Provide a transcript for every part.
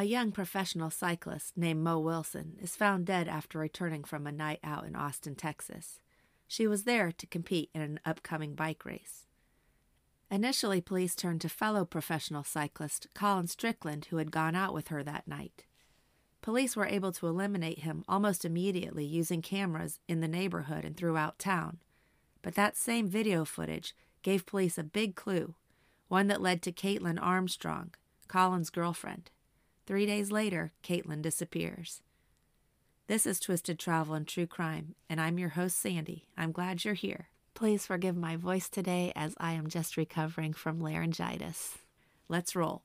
A young professional cyclist named Mo Wilson is found dead after returning from a night out in Austin, Texas. She was there to compete in an upcoming bike race. Initially, police turned to fellow professional cyclist Colin Strickland, who had gone out with her that night. Police were able to eliminate him almost immediately using cameras in the neighborhood and throughout town. But that same video footage gave police a big clue, one that led to Kaitlin Armstrong, Colin's girlfriend. Three days later, Kaitlin disappears. This is Twisted Travel and True Crime, and I'm your host, Sandy. I'm glad you're here. Please forgive my voice today as I am just recovering from laryngitis. Let's roll.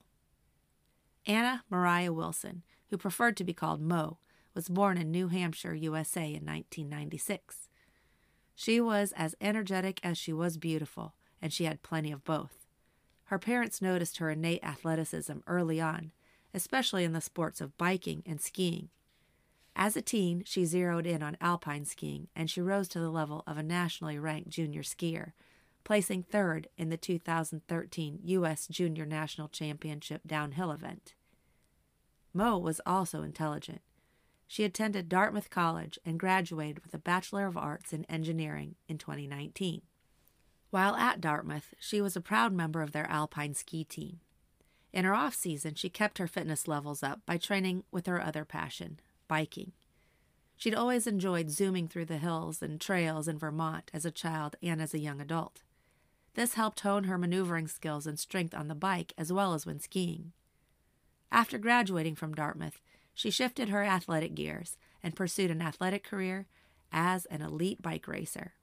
Anna Moriah Wilson, who preferred to be called Mo, was born in New Hampshire, USA in 1996. She was as energetic as she was beautiful, and she had plenty of both. Her parents noticed her innate athleticism early on, especially in the sports of biking and skiing. As a teen, she zeroed in on alpine skiing and she rose to the level of a nationally ranked junior skier, placing third in the 2013 U.S. Junior National Championship downhill event. Mo was also intelligent. She attended Dartmouth College and graduated with a Bachelor of Arts in Engineering in 2019. While at Dartmouth, she was a proud member of their alpine ski team. In her off season, she kept her fitness levels up by training with her other passion, biking. She'd always enjoyed zooming through the hills and trails in Vermont as a child and as a young adult. This helped hone her maneuvering skills and strength on the bike as well as when skiing. After graduating from Dartmouth, she shifted her athletic gears and pursued an athletic career as an elite bike racer.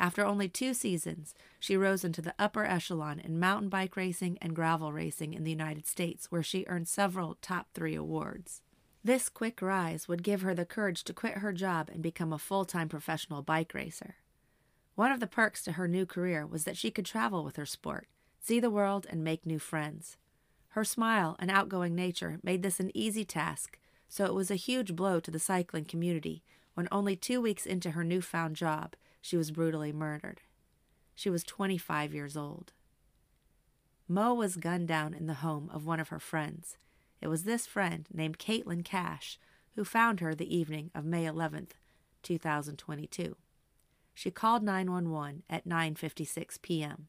After only two seasons, she rose into the upper echelon in mountain bike racing and gravel racing in the United States, where she earned several top three awards. This quick rise would give her the courage to quit her job and become a full time professional bike racer. One of the perks to her new career was that she could travel with her sport, see the world, and make new friends. Her smile and outgoing nature made this an easy task, so it was a huge blow to the cycling community when only two weeks into her newfound job, she was brutally murdered. She was 25 years old. Mo was gunned down in the home of one of her friends. It was this friend, named Caitlin Cash, who found her the evening of May 11th, 2022. She called 911 at 9:56 p.m.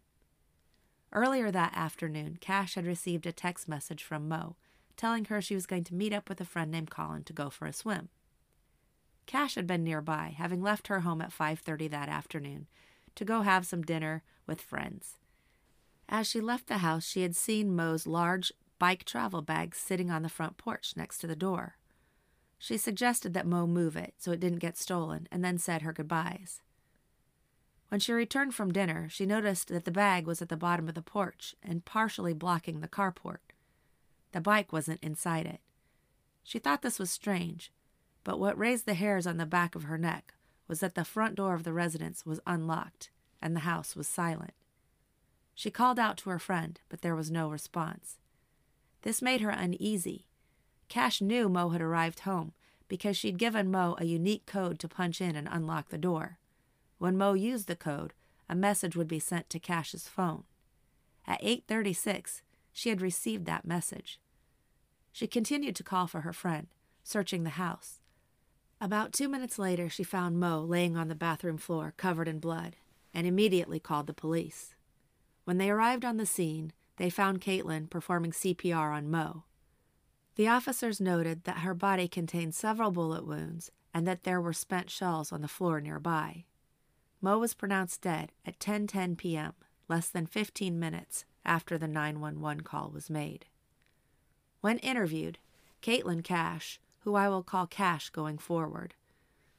Earlier that afternoon, Cash had received a text message from Mo telling her she was going to meet up with a friend named Colin to go for a swim. Cash had been nearby, having left her home at 5:30 that afternoon to go have some dinner with friends. As she left the house, she had seen Mo's large bike travel bag sitting on the front porch next to the door. She suggested that Mo move it so it didn't get stolen and then said her goodbyes. When she returned from dinner, she noticed that the bag was at the bottom of the porch and partially blocking the carport. The bike wasn't inside it. She thought this was strange, but what raised the hairs on the back of her neck was that the front door of the residence was unlocked and the house was silent. She called out to her friend, but there was no response. This made her uneasy. Cash knew Mo had arrived home because she'd given Mo a unique code to punch in and unlock the door. When Mo used the code, a message would be sent to Cash's phone. At 8:36, she had received that message. She continued to call for her friend, searching the house. About two minutes later, she found Mo laying on the bathroom floor, covered in blood, and immediately called the police. When they arrived on the scene, they found Caitlin performing CPR on Mo. The officers noted that her body contained several bullet wounds and that there were spent shells on the floor nearby. Mo was pronounced dead at 10:10 p.m., less than 15 minutes after the 911 call was made. When interviewed, Caitlin Cash, who I will call Cash going forward,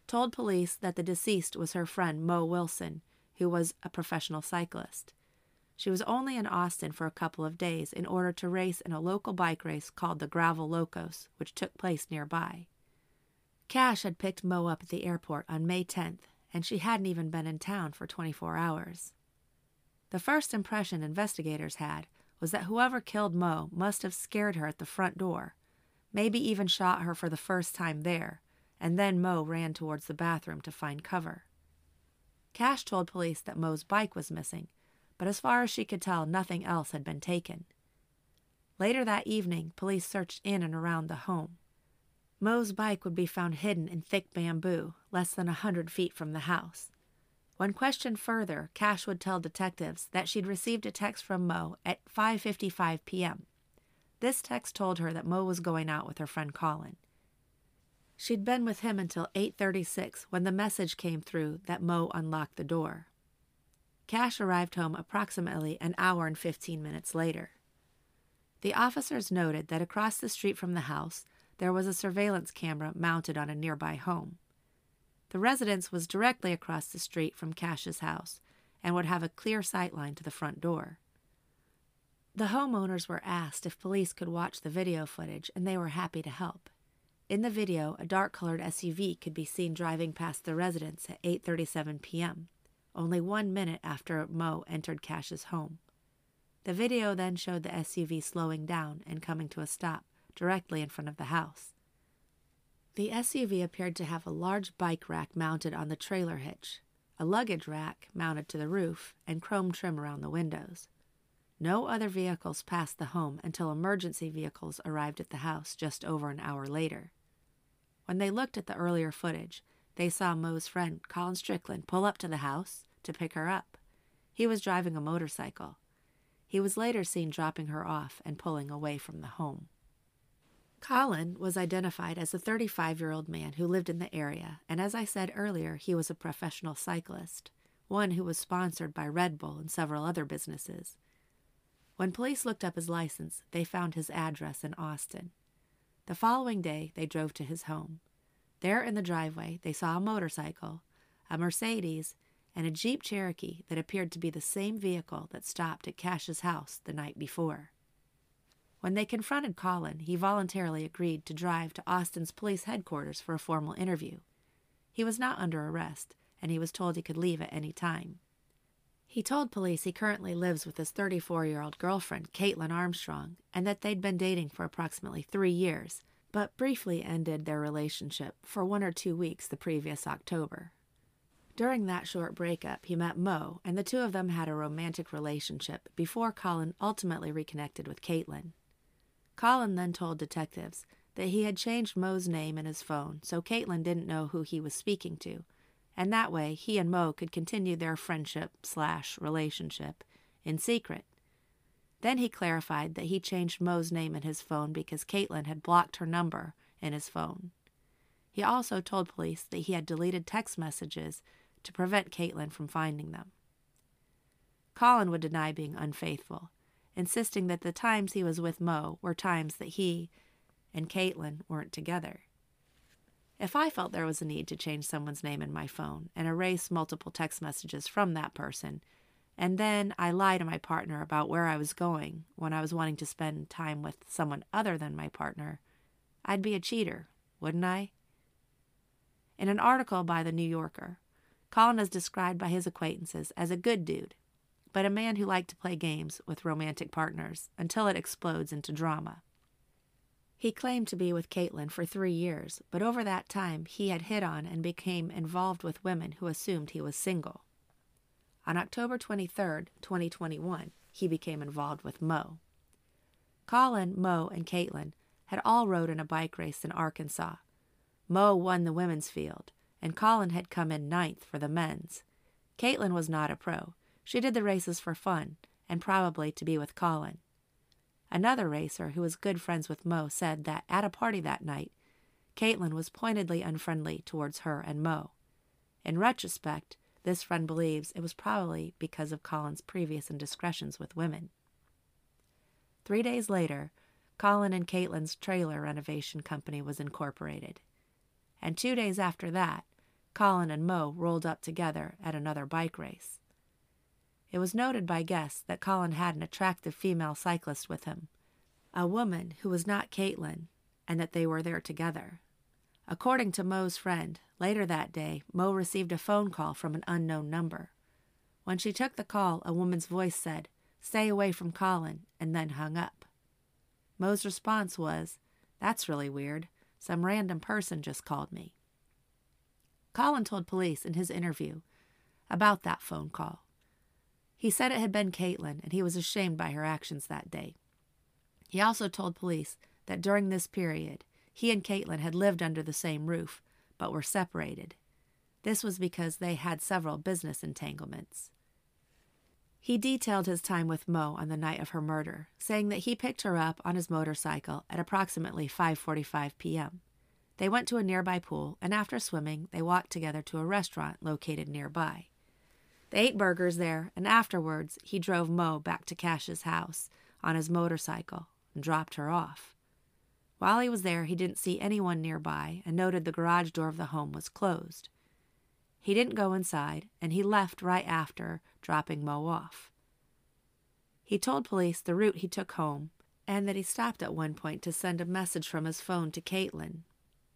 told police that the deceased was her friend Mo Wilson, who was a professional cyclist. She was only in Austin for a couple of days in order to race in a local bike race called the Gravel Locos, which took place nearby. Cash had picked Mo up at the airport on May 10th, and she hadn't even been in town for 24 hours. The first impression investigators had was that whoever killed Mo must have scared her at the front door maybe even shot her for the first time there, and then Mo ran towards the bathroom to find cover. Cash told police that Mo's bike was missing, but as far as she could tell, nothing else had been taken. Later that evening, police searched in and around the home. Mo's bike would be found hidden in thick bamboo, less than a hundred feet from the house. When questioned further, Cash would tell detectives that she'd received a text from Mo at 5:55 p.m. This text told her that Mo was going out with her friend Colin. She'd been with him until 8:36 when the message came through that Mo unlocked the door. Cash arrived home approximately an hour and 15 minutes later. The officers noted that across the street from the house there was a surveillance camera mounted on a nearby home. The residence was directly across the street from Cash's house and would have a clear sight line to the front door. The homeowners were asked if police could watch the video footage, and they were happy to help. In the video, a dark-colored SUV could be seen driving past the residence at 8:37 p.m., only 1 minute after Mo entered Cash's home. The video then showed the SUV slowing down and coming to a stop directly in front of the house. The SUV appeared to have a large bike rack mounted on the trailer hitch, a luggage rack mounted to the roof, and chrome trim around the windows. No other vehicles passed the home until emergency vehicles arrived at the house just over an hour later. When they looked at the earlier footage, they saw Mo's friend, Colin Strickland, pull up to the house to pick her up. He was driving a motorcycle. He was later seen dropping her off and pulling away from the home. Colin was identified as a 35 year old man who lived in the area, and as I said earlier, he was a professional cyclist, one who was sponsored by Red Bull and several other businesses. When police looked up his license, they found his address in Austin. The following day, they drove to his home. There in the driveway, they saw a motorcycle, a Mercedes, and a Jeep Cherokee that appeared to be the same vehicle that stopped at Cash's house the night before. When they confronted Colin, he voluntarily agreed to drive to Austin's police headquarters for a formal interview. He was not under arrest, and he was told he could leave at any time. He told police he currently lives with his 34 year old girlfriend, Kaitlin Armstrong, and that they'd been dating for approximately three years, but briefly ended their relationship for one or two weeks the previous October. During that short breakup, he met Mo, and the two of them had a romantic relationship before Colin ultimately reconnected with Kaitlin. Colin then told detectives that he had changed Mo's name in his phone so Kaitlin didn't know who he was speaking to, and that way he and Mo could continue their friendship slash relationship in secret. Then he clarified that he changed Mo's name in his phone because Kaitlin had blocked her number in his phone. He also told police that he had deleted text messages to prevent Kaitlin from finding them. Colin would deny being unfaithful, insisting that the times he was with Mo were times that he and Kaitlin weren't together. If I felt there was a need to change someone's name in my phone and erase multiple text messages from that person, and then I lie to my partner about where I was going when I was wanting to spend time with someone other than my partner, I'd be a cheater, wouldn't I? In an article by The New Yorker, Colin is described by his acquaintances as a good dude but a man who liked to play games with romantic partners until it explodes into drama. He claimed to be with Kaitlin for three years, but over that time he had hit on and became involved with women who assumed he was single. On October 23, 2021, he became involved with Mo. Colin, Mo, and Kaitlin had all rode in a bike race in Arkansas. Mo won the women's field, and Colin had come in ninth for the men's. Kaitlin was not a pro, she did the races for fun, and probably to be with Colin. Another racer who was good friends with Mo said that at a party that night, Kaitlin was pointedly unfriendly towards her and Mo. In retrospect, this friend believes it was probably because of Colin's previous indiscretions with women. Three days later, Colin and Kaitlin's trailer renovation company was incorporated. And two days after that, Colin and Mo rolled up together at another bike race. It was noted by guests that Colin had an attractive female cyclist with him, a woman who was not Kaitlin, and that they were there together. According to Mo's friend, later that day, Mo received a phone call from an unknown number. When she took the call, a woman's voice said, Stay away from Colin, and then hung up. Mo's response was, That's really weird. Some random person just called me. Colin told police in his interview about that phone call. He said it had been Kaitlin, and he was ashamed by her actions that day. He also told police that during this period, he and Kaitlin had lived under the same roof, but were separated. This was because they had several business entanglements. He detailed his time with Mo on the night of her murder, saying that he picked her up on his motorcycle at approximately 5:45 p.m. They went to a nearby pool, and after swimming, they walked together to a restaurant located nearby. They ate burgers there, and afterwards, he drove Mo back to Cash's house on his motorcycle and dropped her off. While he was there, he didn't see anyone nearby and noted the garage door of the home was closed. He didn't go inside, and he left right after dropping Mo off. He told police the route he took home and that he stopped at one point to send a message from his phone to Kaitlin.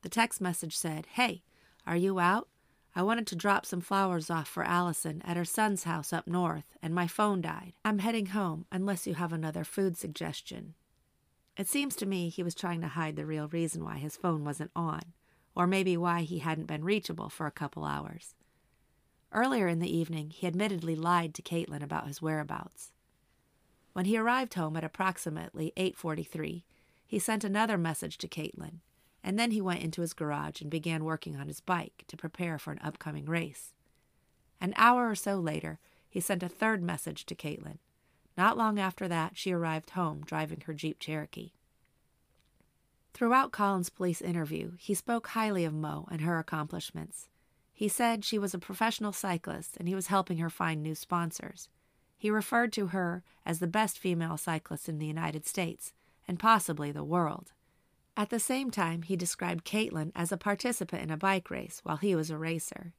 The text message said, Hey, are you out? I wanted to drop some flowers off for Allison at her son's house up north, and my phone died. I'm heading home unless you have another food suggestion. It seems to me he was trying to hide the real reason why his phone wasn't on, or maybe why he hadn't been reachable for a couple hours. Earlier in the evening, he admittedly lied to Kaitlin about his whereabouts. When he arrived home at approximately 8:43, he sent another message to Kaitlin, and then he went into his garage and began working on his bike to prepare for an upcoming race. An hour or so later, he sent a third message to Kaitlin. Not long after that, she arrived home driving her Jeep Cherokee. Throughout Colin's police interview, he spoke highly of Mo and her accomplishments. He said she was a professional cyclist and he was helping her find new sponsors. He referred to her as the best female cyclist in the United States and possibly the world. At the same time, he described Kaitlin as a participant in a bike race while he was a racer.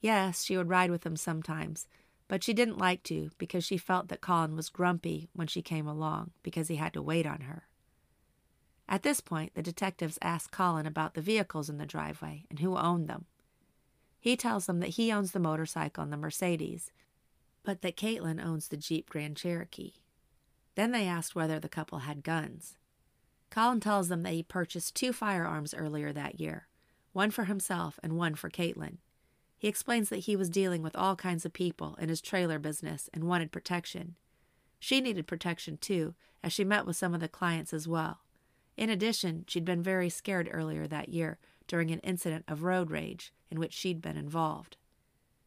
Yes, she would ride with him sometimes, but she didn't like to because she felt that Colin was grumpy when she came along because he had to wait on her. At this point, the detectives asked Colin about the vehicles in the driveway and who owned them. He tells them that he owns the motorcycle and the Mercedes, but that Kaitlin owns the Jeep Grand Cherokee. Then they asked whether the couple had guns. Colin tells them that he purchased two firearms earlier that year, one for himself and one for Kaitlin. He explains that he was dealing with all kinds of people in his trailer business and wanted protection. She needed protection too, as she met with some of the clients as well. In addition, she'd been very scared earlier that year during an incident of road rage in which she'd been involved.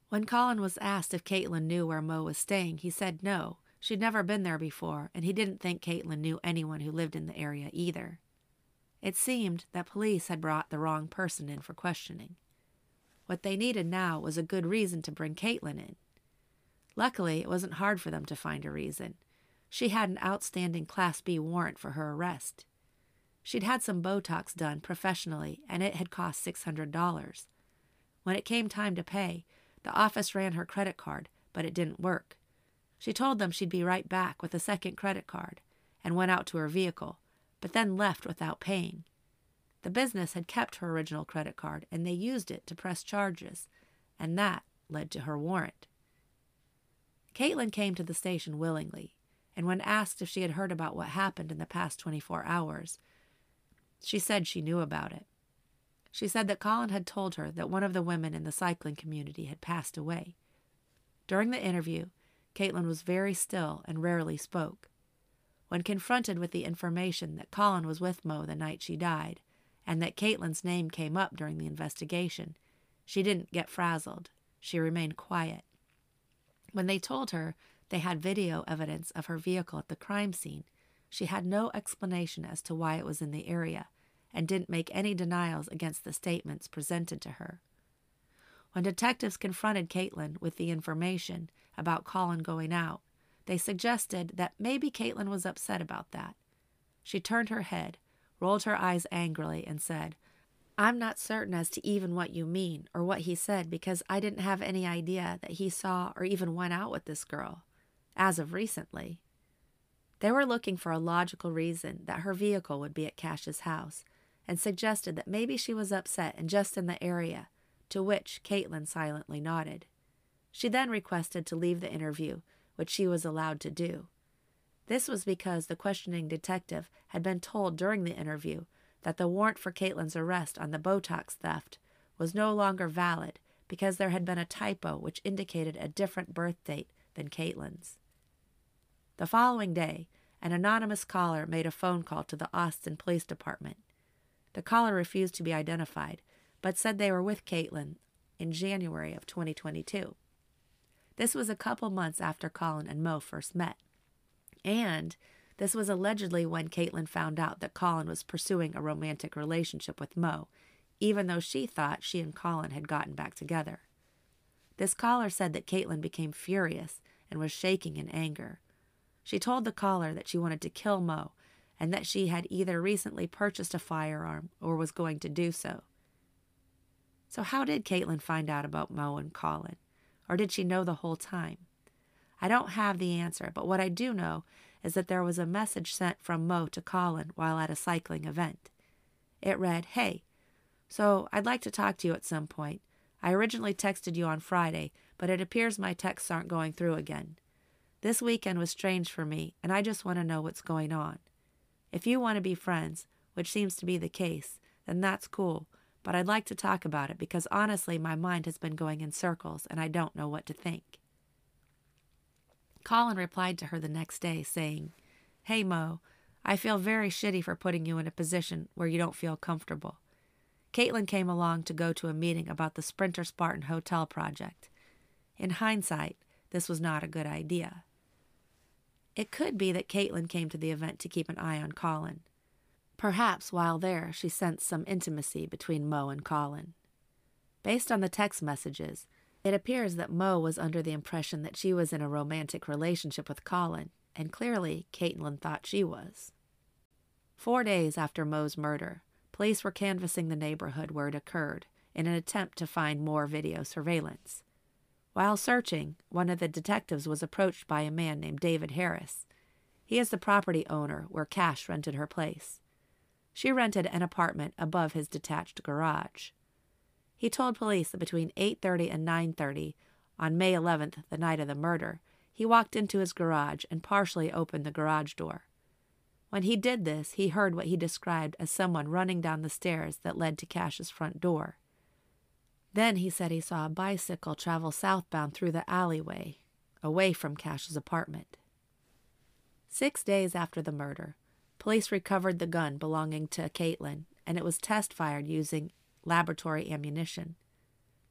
When Colin was asked if Kaitlin knew where Mo was staying, he said no. She'd never been there before, and he didn't think Kaitlin knew anyone who lived in the area either. It seemed that police had brought the wrong person in for questioning. What they needed now was a good reason to bring Kaitlin in. Luckily, it wasn't hard for them to find a reason. She had an outstanding Class B warrant for her arrest. She'd had some Botox done professionally, and it had cost $600. When it came time to pay, the office ran her credit card, but it didn't work. She told them she'd be right back with a second credit card and went out to her vehicle, but then left without paying. The business had kept her original credit card and they used it to press charges, and that led to her warrant. Kaitlin came to the station willingly, and when asked if she had heard about what happened in the past 24 hours, she said she knew about it. She said that Colin had told her that one of the women in the cycling community had passed away. During the interview, Kaitlin was very still and rarely spoke. When confronted with the information that Colin was with Mo the night she died, and that Kaitlin's name came up during the investigation, she didn't get frazzled. She remained quiet. When they told her they had video evidence of her vehicle at the crime scene, she had no explanation as to why it was in the area and didn't make any denials against the statements presented to her. When detectives confronted Kaitlin with the information about Colin going out, they suggested that maybe Kaitlin was upset about that. She turned her head, rolled her eyes angrily, and said, I'm not certain as to even what you mean or what he said because I didn't have any idea that he saw or even went out with this girl, as of recently. They were looking for a logical reason that her vehicle would be at Cash's house and suggested that maybe she was upset and just in the area, to which Kaitlin silently nodded. She then requested to leave the interview, which she was allowed to do. This was because the questioning detective had been told during the interview that the warrant for Kaitlin's arrest on the Botox theft was no longer valid because there had been a typo which indicated a different birth date than Kaitlin's. The following day, an anonymous caller made a phone call to the Austin Police Department. The caller refused to be identified, but said they were with Kaitlin in January of 2022. This was a couple months after Colin and Mo first met. And this was allegedly when Kaitlin found out that Colin was pursuing a romantic relationship with Mo, even though she thought she and Colin had gotten back together. This caller said that Kaitlin became furious and was shaking in anger. She told the caller that she wanted to kill Mo and that she had either recently purchased a firearm or was going to do so. So, how did Kaitlin find out about Mo and Colin? Or did she know the whole time? I don't have the answer, but what I do know is that there was a message sent from Mo to Colin while at a cycling event. It read, Hey, so I'd like to talk to you at some point. I originally texted you on Friday, but it appears my texts aren't going through again. This weekend was strange for me, and I just want to know what's going on. If you want to be friends, which seems to be the case, then that's cool, but I'd like to talk about it because honestly, my mind has been going in circles and I don't know what to think. Colin replied to her the next day, saying, Hey, Mo, I feel very shitty for putting you in a position where you don't feel comfortable. Kaitlin came along to go to a meeting about the Sprinter Spartan Hotel project. In hindsight, this was not a good idea. It could be that Kaitlin came to the event to keep an eye on Colin. Perhaps while there, she sensed some intimacy between Mo and Colin. Based on the text messages, it appears that Mo was under the impression that she was in a romantic relationship with Colin, and clearly Kaitlin thought she was. Four days after Mo's murder, police were canvassing the neighborhood where it occurred in an attempt to find more video surveillance. While searching, one of the detectives was approached by a man named David Harris. He is the property owner where Cash rented her place. She rented an apartment above his detached garage. He told police that between 8:30 and 9:30 on May 11th, the night of the murder, he walked into his garage and partially opened the garage door. When he did this, he heard what he described as someone running down the stairs that led to Cash's front door. Then he said he saw a bicycle travel southbound through the alleyway, away from Cash's apartment. Six days after the murder, police recovered the gun belonging to Kaitlin, and it was test fired using laboratory ammunition.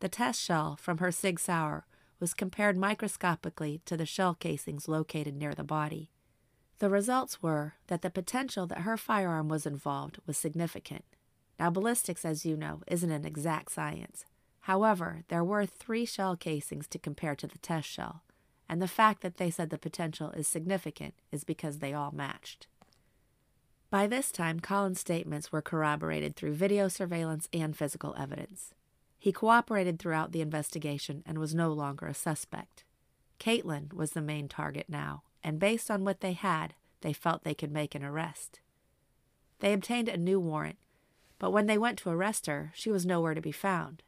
The test shell from her Sig Sauer was compared microscopically to the shell casings located near the body. The results were that the potential that her firearm was involved was significant. Now, ballistics, as you know, isn't an exact science, However, there were three shell casings to compare to the test shell, and the fact that they said the potential is significant is because they all matched. By this time, Colin's statements were corroborated through video surveillance and physical evidence. He cooperated throughout the investigation and was no longer a suspect. Kaitlin was the main target now, and based on what they had, they felt they could make an arrest. They obtained a new warrant, but when they went to arrest her, she was nowhere to be found.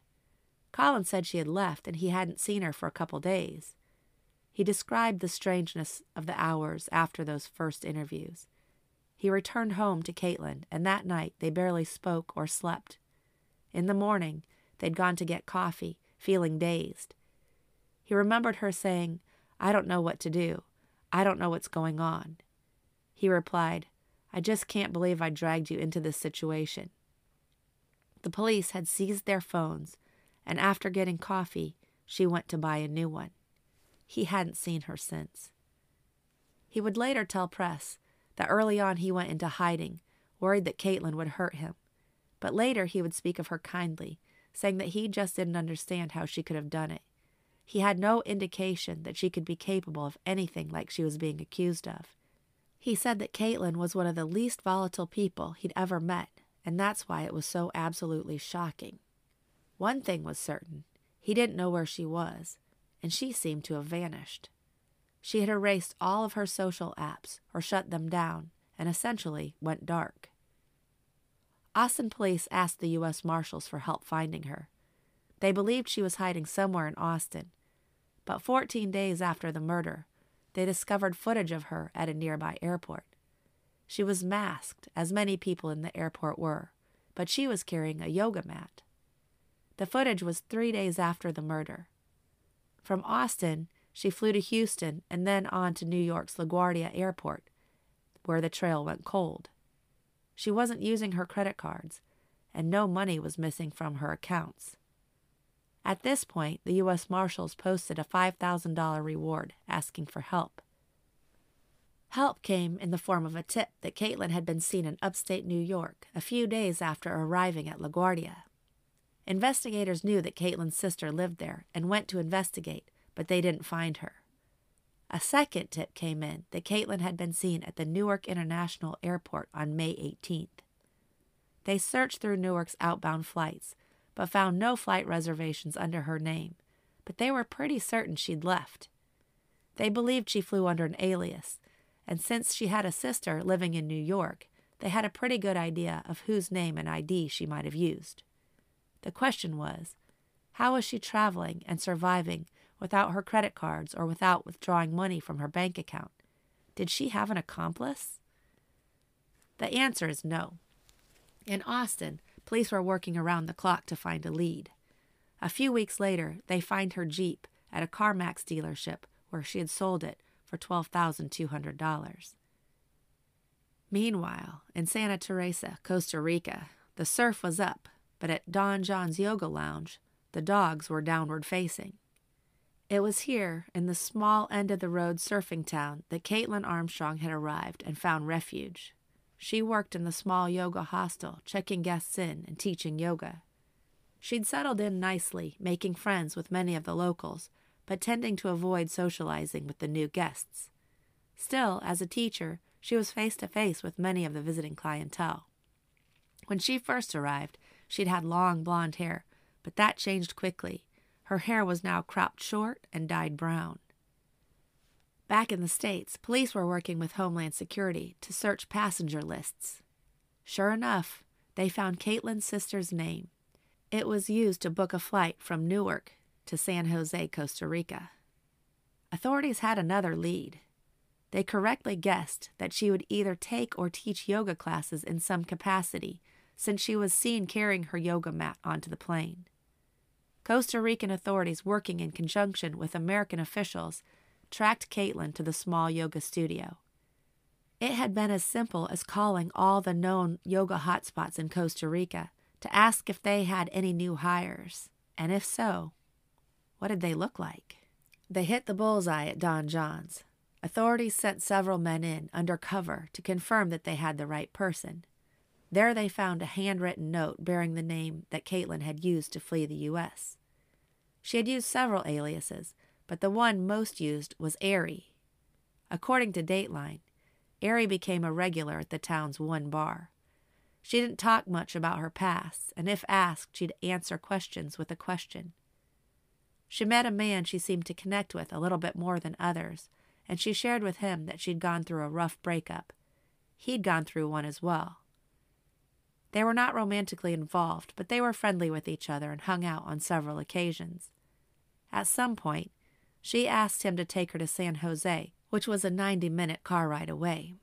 Colin said she had left and he hadn't seen her for a couple days. He described the strangeness of the hours after those first interviews. He returned home to Kaitlin, and that night they barely spoke or slept. In the morning, they'd gone to get coffee, feeling dazed. He remembered her saying, I don't know what to do. I don't know what's going on. He replied, I just can't believe I dragged you into this situation. The police had seized their phones and after getting coffee, she went to buy a new one. He hadn't seen her since. He would later tell press that early on he went into hiding, worried that Kaitlin would hurt him. But later he would speak of her kindly, saying that he just didn't understand how she could have done it. He had no indication that she could be capable of anything like she was being accused of. He said that Kaitlin was one of the least volatile people he'd ever met, and that's why it was so absolutely shocking. One thing was certain he didn't know where she was, and she seemed to have vanished. She had erased all of her social apps or shut them down and essentially went dark. Austin police asked the U.S. Marshals for help finding her. They believed she was hiding somewhere in Austin, but 14 days after the murder, they discovered footage of her at a nearby airport. She was masked, as many people in the airport were, but she was carrying a yoga mat. The footage was three days after the murder. From Austin, she flew to Houston and then on to New York's LaGuardia Airport. where the trail went cold. She wasn't using her credit cards, and no money was missing from her accounts. At this point, the U.S. Marshals posted a $5,000 reward asking for help. Help came in the form of a tip that Kaitlin had been seen in upstate New York a few days after arriving at LaGuardia. Investigators knew that Kaitlin's sister lived there and went to investigate, but they didn't find her. A second tip came in that Kaitlin had been seen at the Newark International Airport on May 18th. They searched through Newark's outbound flights, but found no flight reservations under her name, but they were pretty certain she'd left. They believed she flew under an alias, and since she had a sister living in New York, they had a pretty good idea of whose name and ID she might have used. The question was how was she traveling and surviving without her credit cards or without withdrawing money from her bank account? Did she have an accomplice? The answer is no. In Austin, police were working around the clock to find a lead. A few weeks later, they find her Jeep at a CarMax dealership where she had sold it for $12,200. Meanwhile, in Santa Teresa, Costa Rica, the surf was up, but at Don Jon's Yoga Lounge, the dogs were downward facing. It was here, in the small end of the road surfing town, that Kaitlin Armstrong had arrived and found refuge. She worked in the small yoga hostel, checking guests in and teaching yoga. She'd settled in nicely, making friends with many of the locals, but tending to avoid socializing with the new guests. Still, as a teacher, she was face to face with many of the visiting clientele. When she first arrived, she'd had long blonde hair, but that changed quickly. Her hair was now cropped short and dyed brown. Back in the States, police were working with Homeland Security to search passenger lists. Sure enough, they found Kaitlin's sister's name. It was used to book a flight from Newark to San Jose, Costa Rica. Authorities had another lead. They correctly guessed that she would either take or teach yoga classes in some capacity, since she was seen carrying her yoga mat onto the plane. Costa Rican authorities, working in conjunction with American officials, tracked Kaitlin to the small yoga studio. It had been as simple as calling all the known yoga hotspots in Costa Rica to ask if they had any new hires, and if so, what did they look like? They hit the bullseye at Don Jon's. Authorities sent several men in under cover to confirm that they had the right person. There they found a handwritten note bearing the name that Kaitlin had used to flee the U.S. She had used several aliases, but the one most used was Airy. According to Dateline, Airy became a regular at the town's one bar. She didn't talk much about her past, and if asked, she'd answer questions with a question. She met a man she seemed to connect with a little bit more than others, and she shared with him that she'd gone through a rough breakup. He'd gone through one as well. They were not romantically involved, but they were friendly with each other and hung out on several occasions. At some point, she asked him to take her to San Jose, which was a 90 minute car ride away.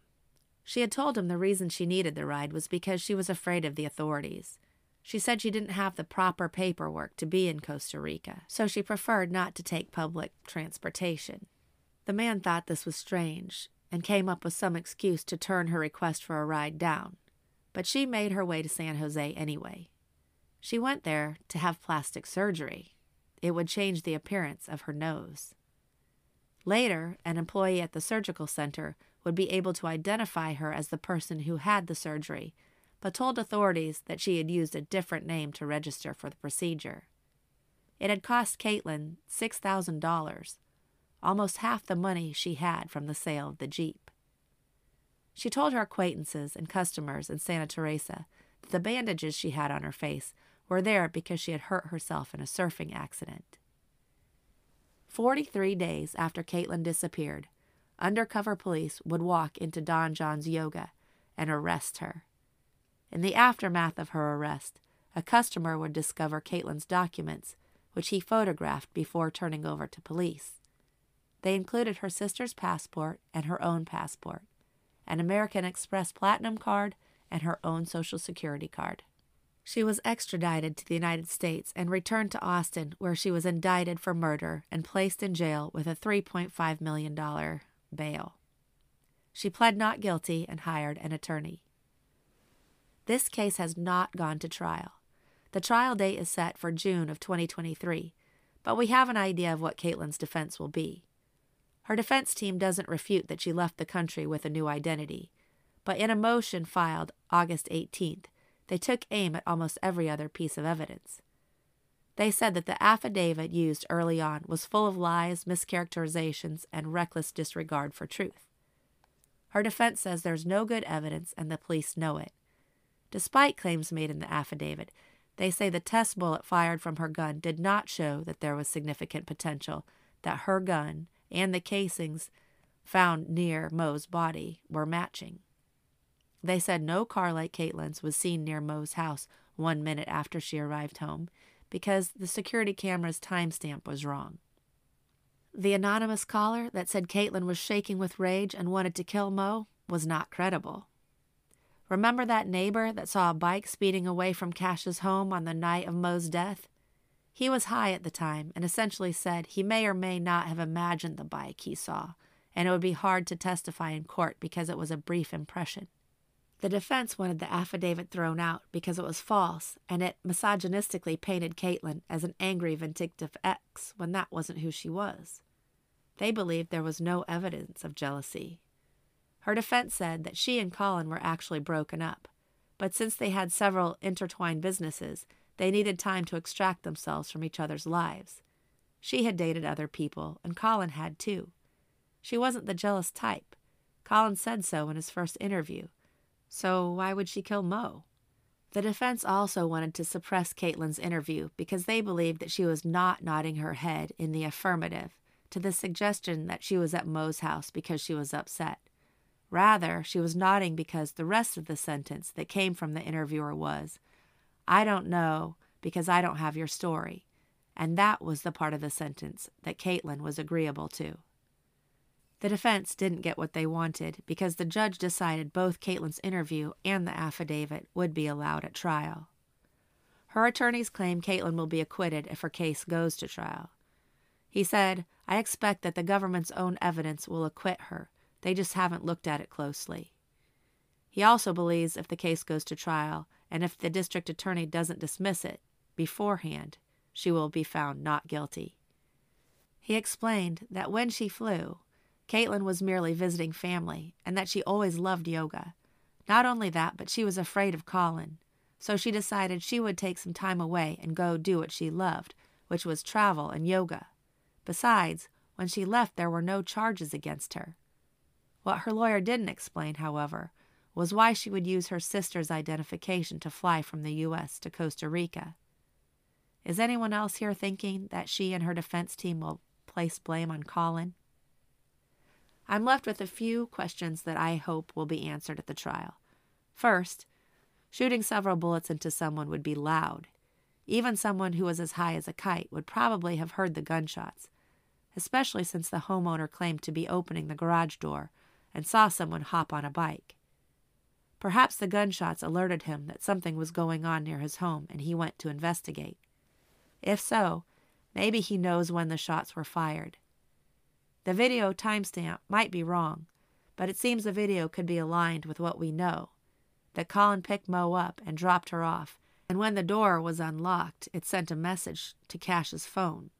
She had told him the reason she needed the ride was because she was afraid of the authorities. She said she didn't have the proper paperwork to be in Costa Rica, so she preferred not to take public transportation. The man thought this was strange and came up with some excuse to turn her request for a ride down, but she made her way to San Jose anyway. She went there to have plastic surgery. It would change the appearance of her nose. Later, an employee at the surgical center would be able to identify her as the person who had the surgery but told authorities that she had used a different name to register for the procedure. It had cost Kaitlin $6,000, almost half the money she had from the sale of the Jeep. She told her acquaintances and customers in Santa Teresa that the bandages she had on her face were there because she had hurt herself in a surfing accident. Forty three days after Kaitlin disappeared, undercover police would walk into Don Jon's yoga and arrest her. In the aftermath of her arrest, a customer would discover Kaitlin's documents, which he photographed before turning over to police. They included her sister's passport and her own passport, an American Express Platinum card, and her own Social Security card. She was extradited to the United States and returned to Austin, where she was indicted for murder and placed in jail with a $3.5 million bail. She pled not guilty and hired an attorney. This case has not gone to trial. The trial date is set for June of 2023, but we have an idea of what Kaitlin's defense will be. Her defense team doesn't refute that she left the country with a new identity, but in a motion filed August 18th, they took aim at almost every other piece of evidence. They said that the affidavit used early on was full of lies, mischaracterizations, and reckless disregard for truth. Her defense says there's no good evidence and the police know it. Despite claims made in the affidavit, they say the test bullet fired from her gun did not show that there was significant potential that her gun and the casings found near Mo's body were matching. They said no car like Kaitlin's was seen near Mo's house one minute after she arrived home because the security camera's timestamp was wrong. The anonymous caller that said Kaitlin was shaking with rage and wanted to kill Mo was not credible. Remember that neighbor that saw a bike speeding away from Cash's home on the night of Mo's death? He was high at the time and essentially said he may or may not have imagined the bike he saw, and it would be hard to testify in court because it was a brief impression. The defense wanted the affidavit thrown out because it was false and it misogynistically painted Kaitlin as an angry, vindictive ex when that wasn't who she was. They believed there was no evidence of jealousy. Her defense said that she and Colin were actually broken up, but since they had several intertwined businesses, they needed time to extract themselves from each other's lives. She had dated other people, and Colin had too. She wasn't the jealous type. Colin said so in his first interview so why would she kill Mo? The defense also wanted to suppress Kaitlin's interview because they believed that she was not nodding her head in the affirmative to the suggestion that she was at Mo's house because she was upset. Rather, she was nodding because the rest of the sentence that came from the interviewer was, I don't know because I don't have your story. And that was the part of the sentence that Kaitlin was agreeable to. The defense didn't get what they wanted because the judge decided both Kaitlin's interview and the affidavit would be allowed at trial. Her attorneys claim Kaitlin will be acquitted if her case goes to trial. He said, I expect that the government's own evidence will acquit her. They just haven't looked at it closely. He also believes if the case goes to trial and if the district attorney doesn't dismiss it beforehand, she will be found not guilty. He explained that when she flew, Kaitlin was merely visiting family and that she always loved yoga. Not only that, but she was afraid of Colin, so she decided she would take some time away and go do what she loved, which was travel and yoga. Besides, when she left, there were no charges against her. What her lawyer didn't explain, however, was why she would use her sister's identification to fly from the U.S. to Costa Rica. Is anyone else here thinking that she and her defense team will place blame on Colin? I'm left with a few questions that I hope will be answered at the trial. First, shooting several bullets into someone would be loud. Even someone who was as high as a kite would probably have heard the gunshots, especially since the homeowner claimed to be opening the garage door and saw someone hop on a bike. Perhaps the gunshots alerted him that something was going on near his home and he went to investigate. If so, maybe he knows when the shots were fired. The video timestamp might be wrong, but it seems the video could be aligned with what we know that Colin picked Mo up and dropped her off, and when the door was unlocked, it sent a message to Cash's phone.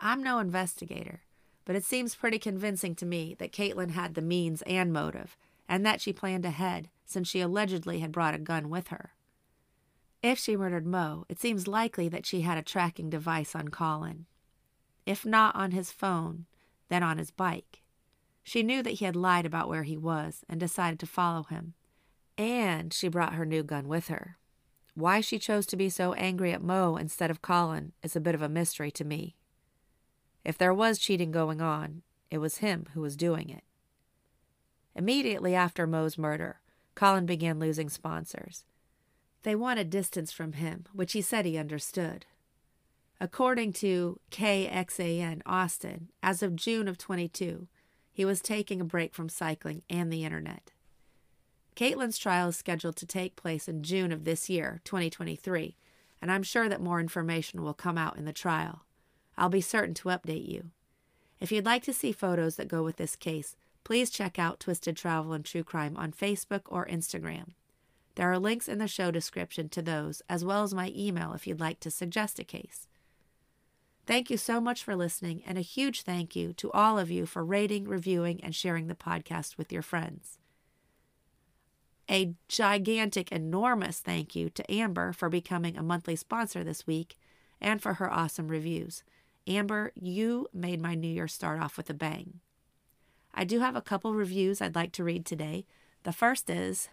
I'm no investigator, but it seems pretty convincing to me that Kaitlin had the means and motive, and that she planned ahead since she allegedly had brought a gun with her. If she murdered Mo, it seems likely that she had a tracking device on Colin. If not on his phone, then on his bike. She knew that he had lied about where he was and decided to follow him. And she brought her new gun with her. Why she chose to be so angry at Mo instead of Colin is a bit of a mystery to me. If there was cheating going on, it was him who was doing it. Immediately after Mo's murder, Colin began losing sponsors. They wanted distance from him, which he said he understood. According to KXAN Austin, as of June of 22, he was taking a break from cycling and the internet. Kaitlin's trial is scheduled to take place in June of this year, 2023, and I'm sure that more information will come out in the trial. I'll be certain to update you. If you'd like to see photos that go with this case, please check out Twisted Travel and True Crime on Facebook or Instagram. There are links in the show description to those, as well as my email if you'd like to suggest a case. Thank you so much for listening, and a huge thank you to all of you for rating, reviewing, and sharing the podcast with your friends. A gigantic, enormous thank you to Amber for becoming a monthly sponsor this week and for her awesome reviews. Amber, you made my New Year start off with a bang. I do have a couple reviews I'd like to read today. The first is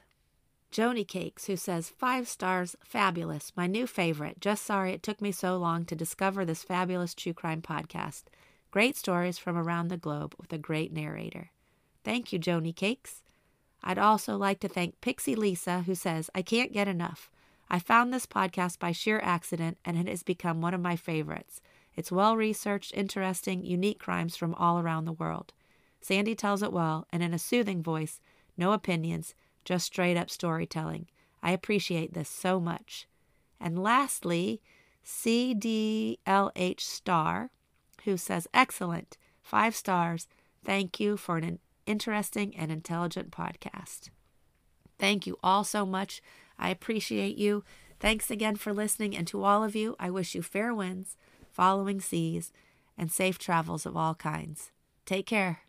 Joni Cakes, who says, Five stars, fabulous, my new favorite. Just sorry it took me so long to discover this fabulous true crime podcast. Great stories from around the globe with a great narrator. Thank you, Joni Cakes. I'd also like to thank Pixie Lisa, who says, I can't get enough. I found this podcast by sheer accident, and it has become one of my favorites. It's well researched, interesting, unique crimes from all around the world. Sandy tells it well, and in a soothing voice, no opinions, just straight up storytelling. I appreciate this so much. And lastly, CDLH Star, who says, Excellent, five stars. Thank you for an interesting and intelligent podcast. Thank you all so much. I appreciate you. Thanks again for listening. And to all of you, I wish you fair winds, following seas, and safe travels of all kinds. Take care.